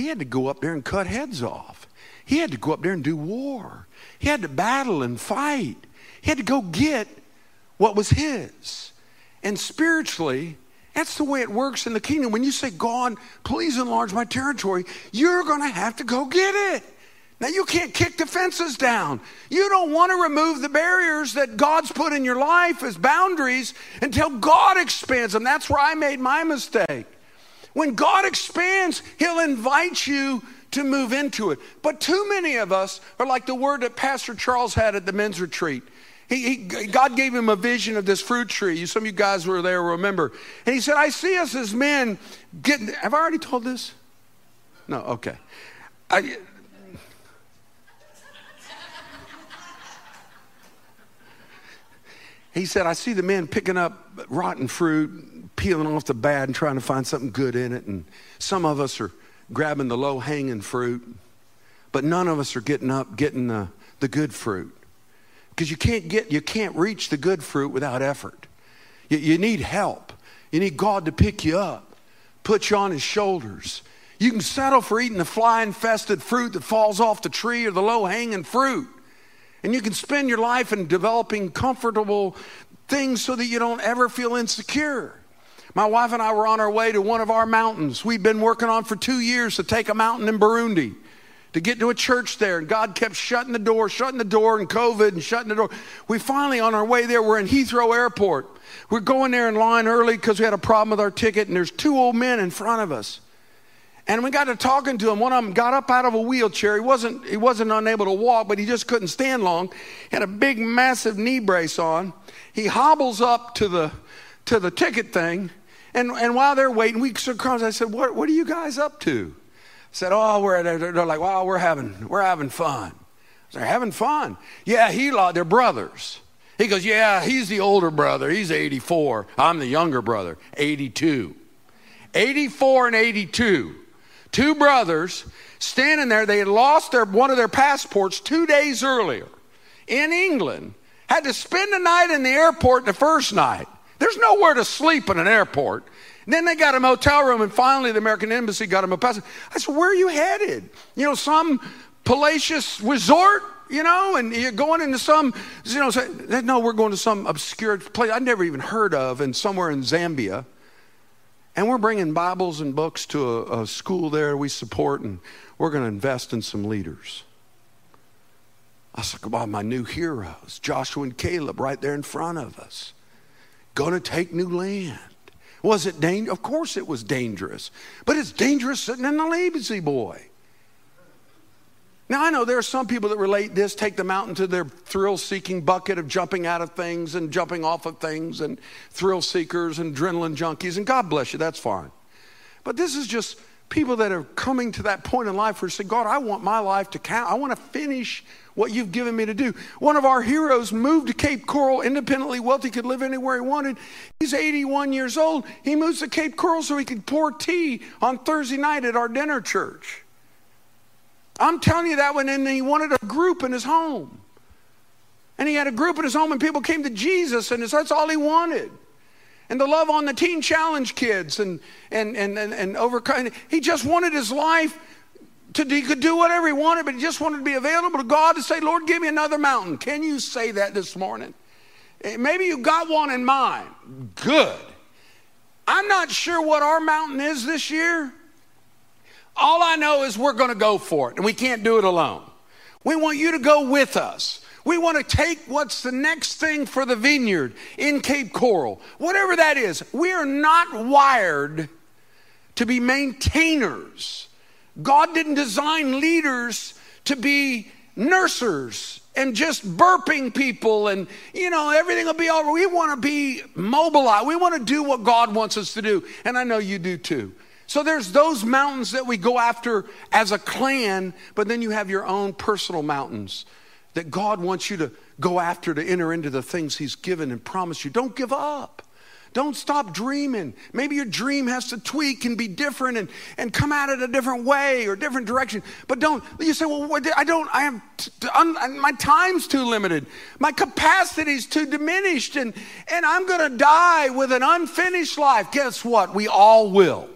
he had to go up there and cut heads off. He had to go up there and do war. He had to battle and fight. He had to go get what was his. And spiritually, that's the way it works in the kingdom. When you say, God, please enlarge my territory, you're going to have to go get it. Now, you can't kick the fences down. You don't want to remove the barriers that God's put in your life as boundaries until God expands them. That's where I made my mistake. When God expands, He'll invite you to move into it. But too many of us are like the word that Pastor Charles had at the men's retreat. He, he, God gave him a vision of this fruit tree. Some of you guys were there, remember. And he said, I see us as men getting. Have I already told this? No, okay. I, he said, I see the men picking up rotten fruit, peeling off the bad and trying to find something good in it. And some of us are grabbing the low hanging fruit, but none of us are getting up, getting the, the good fruit. Because you can't get, you can't reach the good fruit without effort. You, you need help. You need God to pick you up, put you on his shoulders. You can settle for eating the fly infested fruit that falls off the tree or the low hanging fruit. And you can spend your life in developing comfortable things so that you don't ever feel insecure. My wife and I were on our way to one of our mountains. We'd been working on for two years to take a mountain in Burundi, to get to a church there. And God kept shutting the door, shutting the door, and COVID and shutting the door. We finally, on our way there, we're in Heathrow Airport. We're going there in line early because we had a problem with our ticket, and there's two old men in front of us. And we got to talking to him. One of them got up out of a wheelchair. He wasn't, he wasn't unable to walk, but he just couldn't stand long. He had a big, massive knee brace on. He hobbles up to the, to the ticket thing and, and while they're waiting, we comes. I said, what, what are you guys up to? I said, oh, we're, they're, they're like, wow, we're having, we're having fun. They're having fun. Yeah, he, they're brothers. He goes, yeah, he's the older brother. He's 84. I'm the younger brother, 82. 84 and 82. Two brothers standing there. They had lost their, one of their passports two days earlier in England. Had to spend the night in the airport the first night. There's nowhere to sleep in an airport. And then they got a motel room, and finally the American Embassy got him a pass. I said, Where are you headed? You know, some palatial resort, you know, and you're going into some, you know, say, no, we're going to some obscure place I'd never even heard of, and somewhere in Zambia. And we're bringing Bibles and books to a, a school there we support, and we're going to invest in some leaders. I said, come on, my new heroes, Joshua and Caleb, right there in front of us. Going to take new land. Was it dangerous? Of course it was dangerous. But it's dangerous sitting in the La-Z-Boy. Now, I know there are some people that relate this, take the mountain to their thrill seeking bucket of jumping out of things and jumping off of things and thrill seekers and adrenaline junkies, and God bless you, that's fine. But this is just people that are coming to that point in life where they say, God, I want my life to count. I want to finish what you've given me to do. One of our heroes moved to Cape Coral, independently wealthy, could live anywhere he wanted. He's 81 years old. He moves to Cape Coral so he could pour tea on Thursday night at our dinner church. I'm telling you that one, and he wanted a group in his home. And he had a group in his home, and people came to Jesus, and that's all he wanted. And the love on the Teen Challenge kids and, and, and, and, and overcome. He just wanted his life to, he could do whatever he wanted, but he just wanted to be available to God to say, Lord, give me another mountain. Can you say that this morning? Eh, maybe you've got one in mind. Good. I'm not sure what our mountain is this year. All I know is we're going to go for it, and we can't do it alone. We want you to go with us. We want to take what's the next thing for the vineyard in Cape Coral, whatever that is. We are not wired to be maintainers. God didn't design leaders to be nursers and just burping people and you know everything will be right. We want to be mobilized. We want to do what God wants us to do. And I know you do too. So there's those mountains that we go after as a clan, but then you have your own personal mountains that God wants you to go after to enter into the things He's given and promised you. Don't give up. Don't stop dreaming. Maybe your dream has to tweak and be different and, and come at it a different way or different direction. But don't, you say, well, I don't, I have, my time's too limited. My capacity's too diminished and, and I'm going to die with an unfinished life. Guess what? We all will.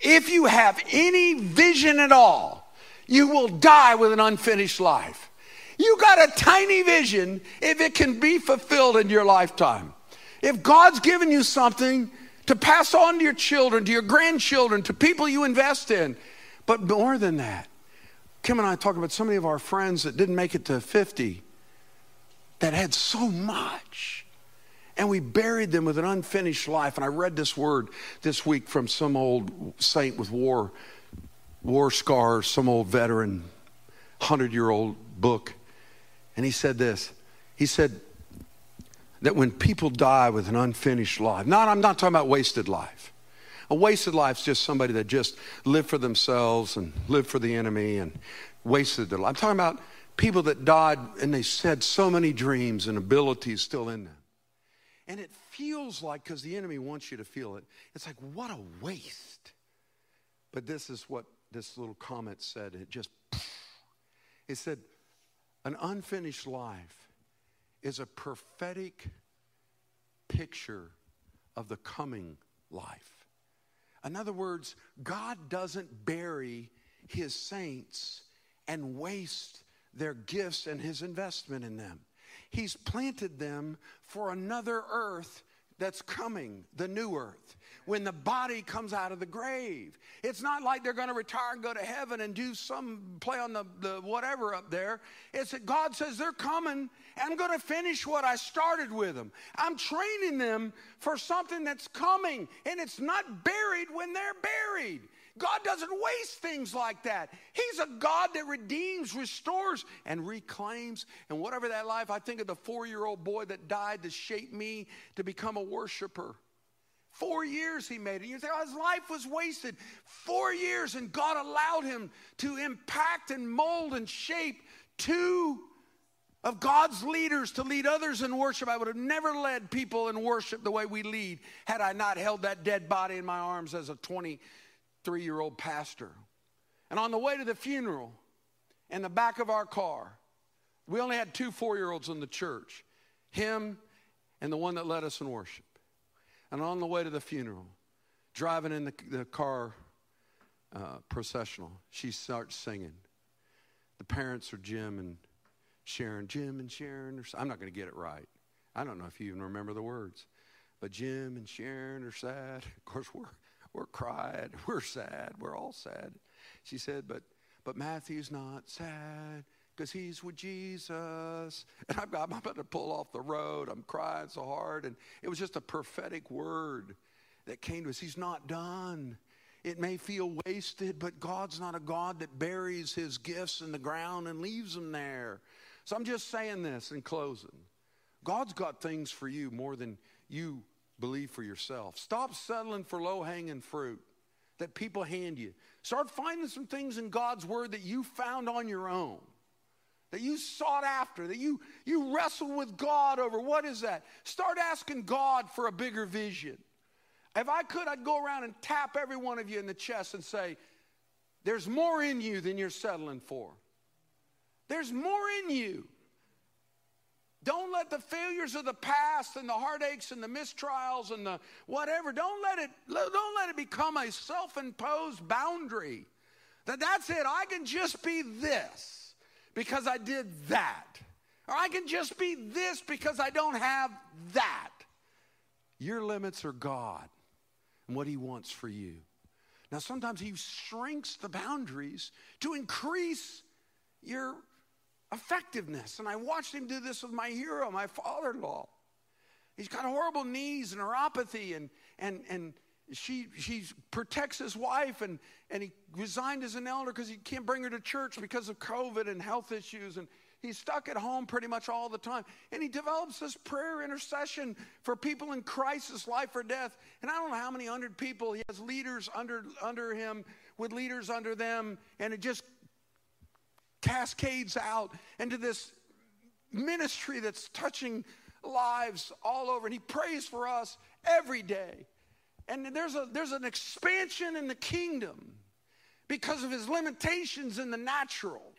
If you have any vision at all, you will die with an unfinished life. You got a tiny vision if it can be fulfilled in your lifetime. If God's given you something to pass on to your children, to your grandchildren, to people you invest in, but more than that, Kim and I talk about so many of our friends that didn't make it to 50 that had so much. And we buried them with an unfinished life. And I read this word this week from some old saint with war, war scars, some old veteran, 100 year old book. And he said this He said that when people die with an unfinished life, not, I'm not talking about wasted life. A wasted life is just somebody that just lived for themselves and lived for the enemy and wasted their life. I'm talking about people that died and they said so many dreams and abilities still in them. And it feels like, because the enemy wants you to feel it, it's like, what a waste. But this is what this little comment said. It just, it said, an unfinished life is a prophetic picture of the coming life. In other words, God doesn't bury his saints and waste their gifts and his investment in them. He's planted them for another earth that's coming, the new earth when the body comes out of the grave. It's not like they're going to retire and go to heaven and do some play on the, the whatever up there. It's that God says they're coming I'm going to finish what I started with them. I'm training them for something that's coming and it's not buried when they're buried. God doesn't waste things like that. He's a God that redeems, restores, and reclaims. And whatever that life, I think of the four year old boy that died to shape me to become a worshiper. Four years he made it. You say, oh, his life was wasted. Four years, and God allowed him to impact and mold and shape two of God's leaders to lead others in worship. I would have never led people in worship the way we lead had I not held that dead body in my arms as a 23 year old pastor. And on the way to the funeral, in the back of our car, we only had two four year olds in the church him and the one that led us in worship. And on the way to the funeral, driving in the, the car uh, processional, she starts singing. The parents are Jim and Sharon. Jim and Sharon. Are, I'm not going to get it right. I don't know if you even remember the words. But Jim and Sharon are sad. Of course, we're, we're crying. We're sad. We're all sad. She said, but, but Matthew's not sad because he's with Jesus. And got, I'm about to pull off the road. I'm crying so hard. And it was just a prophetic word that came to us. He's not done. It may feel wasted, but God's not a God that buries his gifts in the ground and leaves them there. So I'm just saying this in closing. God's got things for you more than you believe for yourself. Stop settling for low hanging fruit that people hand you. Start finding some things in God's word that you found on your own. That you sought after, that you, you wrestled with God over. What is that? Start asking God for a bigger vision. If I could, I'd go around and tap every one of you in the chest and say, There's more in you than you're settling for. There's more in you. Don't let the failures of the past and the heartaches and the mistrials and the whatever, don't let it, don't let it become a self imposed boundary. That that's it. I can just be this because I did that. Or I can just be this because I don't have that. Your limits are God and what He wants for you. Now, sometimes He shrinks the boundaries to increase your effectiveness. And I watched him do this with my hero, my father in law. He's got horrible knees and neuropathy, and, and, and she, she protects his wife, and, and he resigned as an elder because he can't bring her to church because of COVID and health issues. And he's stuck at home pretty much all the time. And he develops this prayer intercession for people in crisis, life or death. And I don't know how many hundred people he has leaders under, under him with leaders under them. And it just cascades out into this ministry that's touching lives all over. And he prays for us every day. And there's, a, there's an expansion in the kingdom because of his limitations in the natural.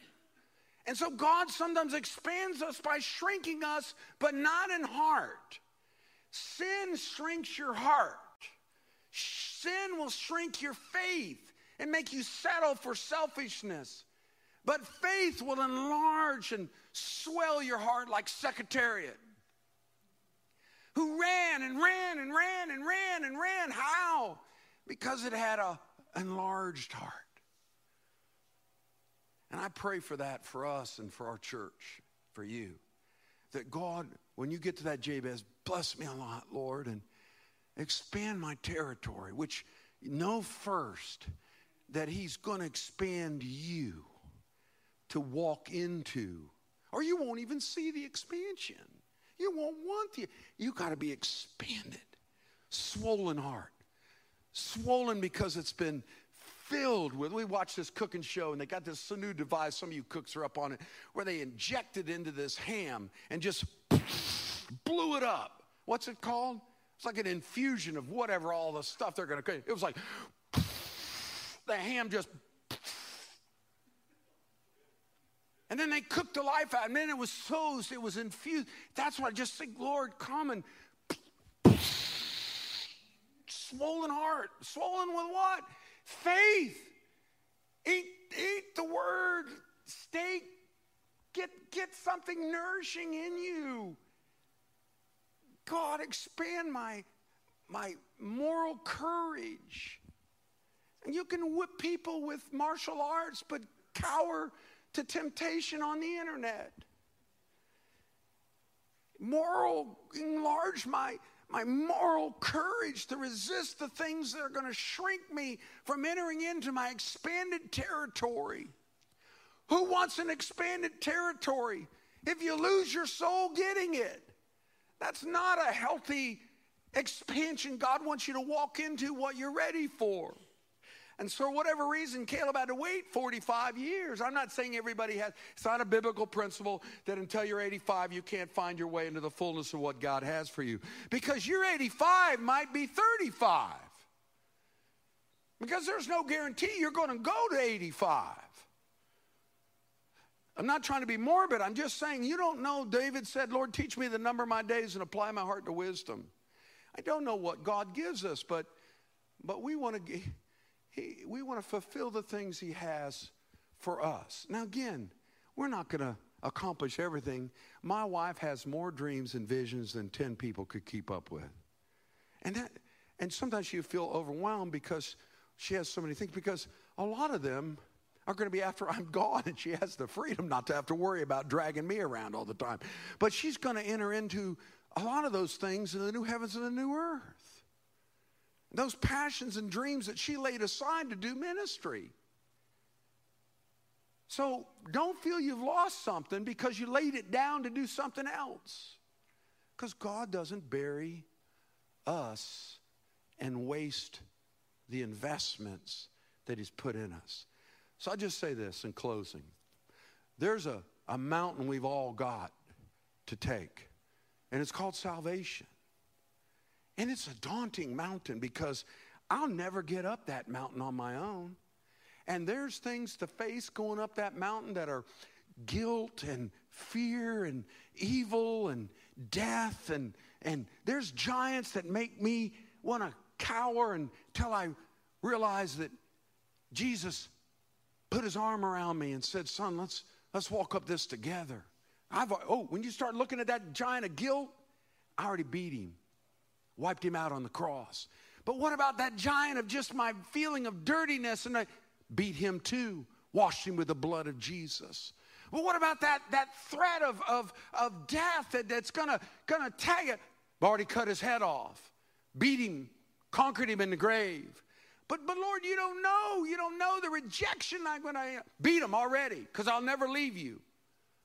And so God sometimes expands us by shrinking us, but not in heart. Sin shrinks your heart. Sin will shrink your faith and make you settle for selfishness. But faith will enlarge and swell your heart like Secretariat, who ran and ran and ran and ran and ran. How? Because it had a enlarged heart. And I pray for that for us and for our church, for you. That God, when you get to that Jabez, bless me a lot, Lord, and expand my territory, which know first that He's going to expand you to walk into, or you won't even see the expansion. You won't want the, you got to be expanded. Swollen heart. Swollen because it's been filled with. We watched this cooking show and they got this new device. Some of you cooks are up on it, where they injected into this ham and just blew it up. What's it called? It's like an infusion of whatever all the stuff they're going to cook. It was like the ham just And then they cooked the life out. And then it was so, it was infused. That's why I just think, Lord, come and swollen heart. Swollen with what? Faith. Eat, eat the word. Stay, get, get something nourishing in you. God, expand my, my moral courage. And you can whip people with martial arts, but cower to temptation on the internet. Moral, enlarge my, my moral courage to resist the things that are going to shrink me from entering into my expanded territory. Who wants an expanded territory? If you lose your soul getting it, that's not a healthy expansion. God wants you to walk into what you're ready for. And so, for whatever reason, Caleb had to wait 45 years. I'm not saying everybody has, it's not a biblical principle that until you're 85, you can't find your way into the fullness of what God has for you. Because your 85 might be 35. Because there's no guarantee you're going to go to 85. I'm not trying to be morbid. I'm just saying you don't know. David said, Lord, teach me the number of my days and apply my heart to wisdom. I don't know what God gives us, but, but we want to he, we want to fulfill the things He has for us. Now, again, we're not going to accomplish everything. My wife has more dreams and visions than 10 people could keep up with. And that and sometimes you feel overwhelmed because she has so many things because a lot of them are going to be after I'm gone and she has the freedom not to have to worry about dragging me around all the time. But she's going to enter into a lot of those things in the new heavens and the new earth. Those passions and dreams that she laid aside to do ministry. So don't feel you've lost something because you laid it down to do something else. Because God doesn't bury us and waste the investments that He's put in us. So I just say this in closing there's a, a mountain we've all got to take, and it's called salvation. And it's a daunting mountain because I'll never get up that mountain on my own. And there's things to face going up that mountain that are guilt and fear and evil and death and and there's giants that make me want to cower until I realize that Jesus put his arm around me and said, "Son, let's let's walk up this together." I've oh, when you start looking at that giant of guilt, I already beat him. Wiped him out on the cross. But what about that giant of just my feeling of dirtiness and I beat him too, washed him with the blood of Jesus. Well, what about that, that threat of, of, of death that, that's gonna, gonna tag it? Already cut his head off, beat him, conquered him in the grave. But, but Lord, you don't know. You don't know the rejection I'm to beat him already because I'll never leave you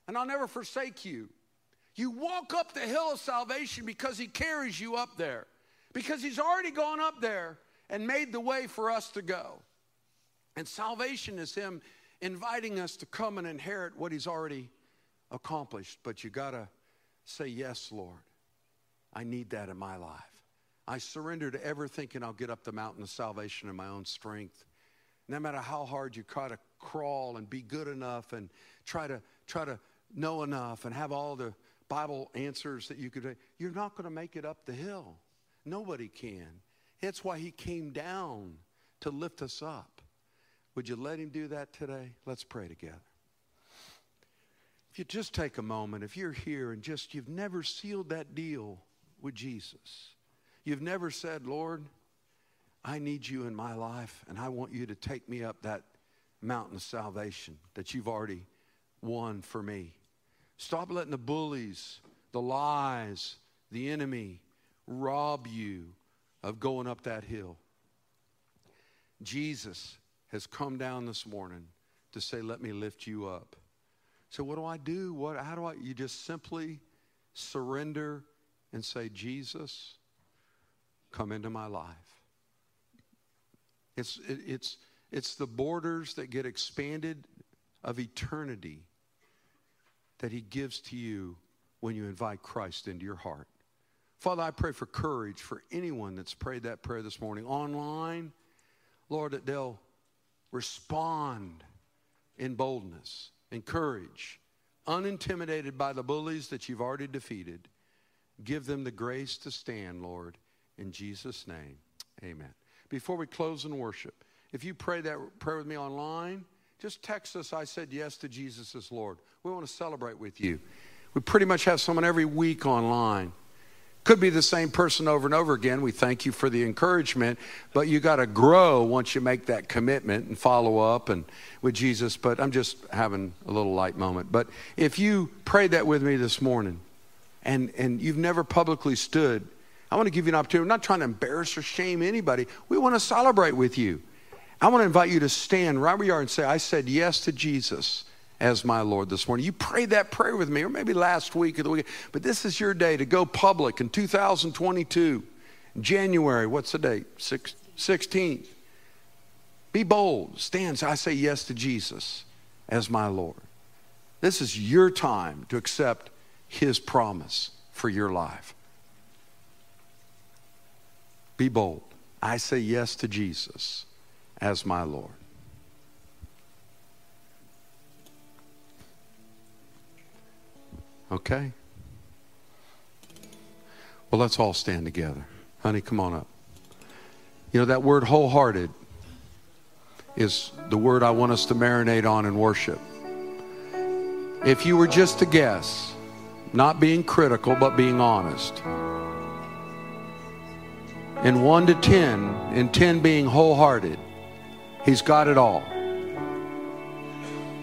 and I'll never forsake you. You walk up the hill of salvation because he carries you up there, because he's already gone up there and made the way for us to go. And salvation is Him inviting us to come and inherit what He's already accomplished. But you got to say, Yes, Lord, I need that in my life. I surrender to ever thinking I'll get up the mountain of salvation in my own strength. No matter how hard you try to crawl and be good enough and try to try to know enough and have all the Bible answers that you could, you're not going to make it up the hill. Nobody can. That's why he came down to lift us up. Would you let him do that today? Let's pray together. If you just take a moment, if you're here and just you've never sealed that deal with Jesus, you've never said, Lord, I need you in my life, and I want you to take me up that mountain of salvation that you've already won for me. Stop letting the bullies, the lies, the enemy rob you of going up that hill. Jesus has come down this morning to say, Let me lift you up. So, what do I do? What, how do I? You just simply surrender and say, Jesus, come into my life. It's, it, it's, it's the borders that get expanded of eternity that He gives to you when you invite Christ into your heart. Father, I pray for courage for anyone that's prayed that prayer this morning online. Lord, that they'll respond in boldness and courage, unintimidated by the bullies that you've already defeated. Give them the grace to stand, Lord. In Jesus' name, amen. Before we close in worship, if you pray that prayer with me online, just text us, I said yes to Jesus as Lord. We want to celebrate with you. We pretty much have someone every week online. Could be the same person over and over again. We thank you for the encouragement, but you got to grow once you make that commitment and follow up and with Jesus. But I'm just having a little light moment. But if you prayed that with me this morning and, and you've never publicly stood, I want to give you an opportunity. I'm not trying to embarrass or shame anybody. We want to celebrate with you. I want to invite you to stand right where you are and say, I said yes to Jesus as my Lord this morning. You prayed that prayer with me, or maybe last week or the week, but this is your day to go public in 2022, January, what's the date? Six, 16th. Be bold. Stand. I say yes to Jesus as my Lord. This is your time to accept his promise for your life. Be bold. I say yes to Jesus as my Lord. Okay? Well, let's all stand together. Honey, come on up. You know, that word wholehearted is the word I want us to marinate on in worship. If you were just to guess, not being critical, but being honest, in 1 to 10, in 10 being wholehearted, he's got it all.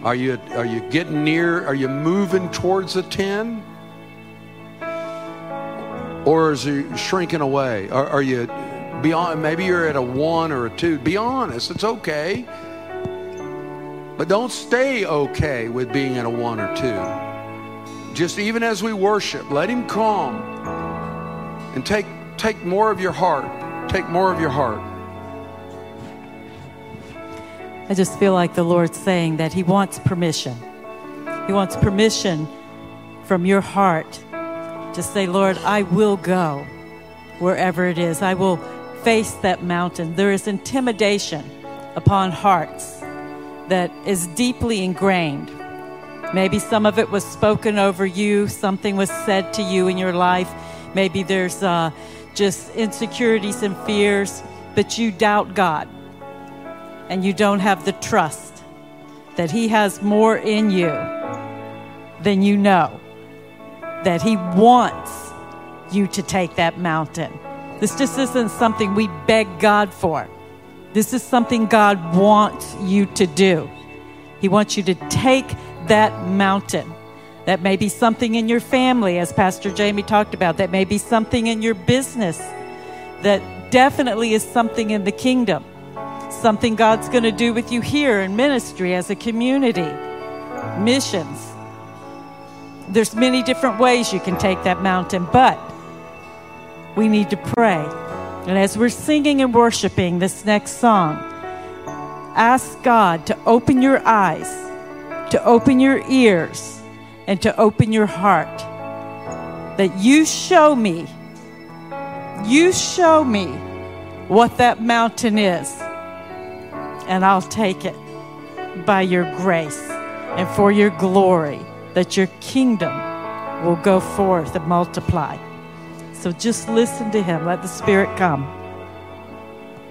Are you, are you getting near? Are you moving towards a 10? Or is it shrinking away? Are, are you beyond? Maybe you're at a one or a two. Be honest, it's okay. But don't stay okay with being at a one or two. Just even as we worship, let Him come and take, take more of your heart. Take more of your heart. I just feel like the Lord's saying that He wants permission. He wants permission from your heart to say, Lord, I will go wherever it is. I will face that mountain. There is intimidation upon hearts that is deeply ingrained. Maybe some of it was spoken over you, something was said to you in your life. Maybe there's uh, just insecurities and fears, but you doubt God and you don't have the trust that He has more in you than you know, that He wants you to take that mountain. This just isn't something we beg God for. This is something God wants you to do. He wants you to take that mountain. That may be something in your family, as Pastor Jamie talked about. That may be something in your business. That definitely is something in the kingdom something God's going to do with you here in ministry as a community, missions. There's many different ways you can take that mountain, but we need to pray. And as we're singing and worshiping this next song, ask God to open your eyes, to open your ears, and to open your heart. That you show me, you show me what that mountain is and I'll take it by your grace and for your glory, that your kingdom will go forth and multiply. So just listen to him. Let the Spirit come.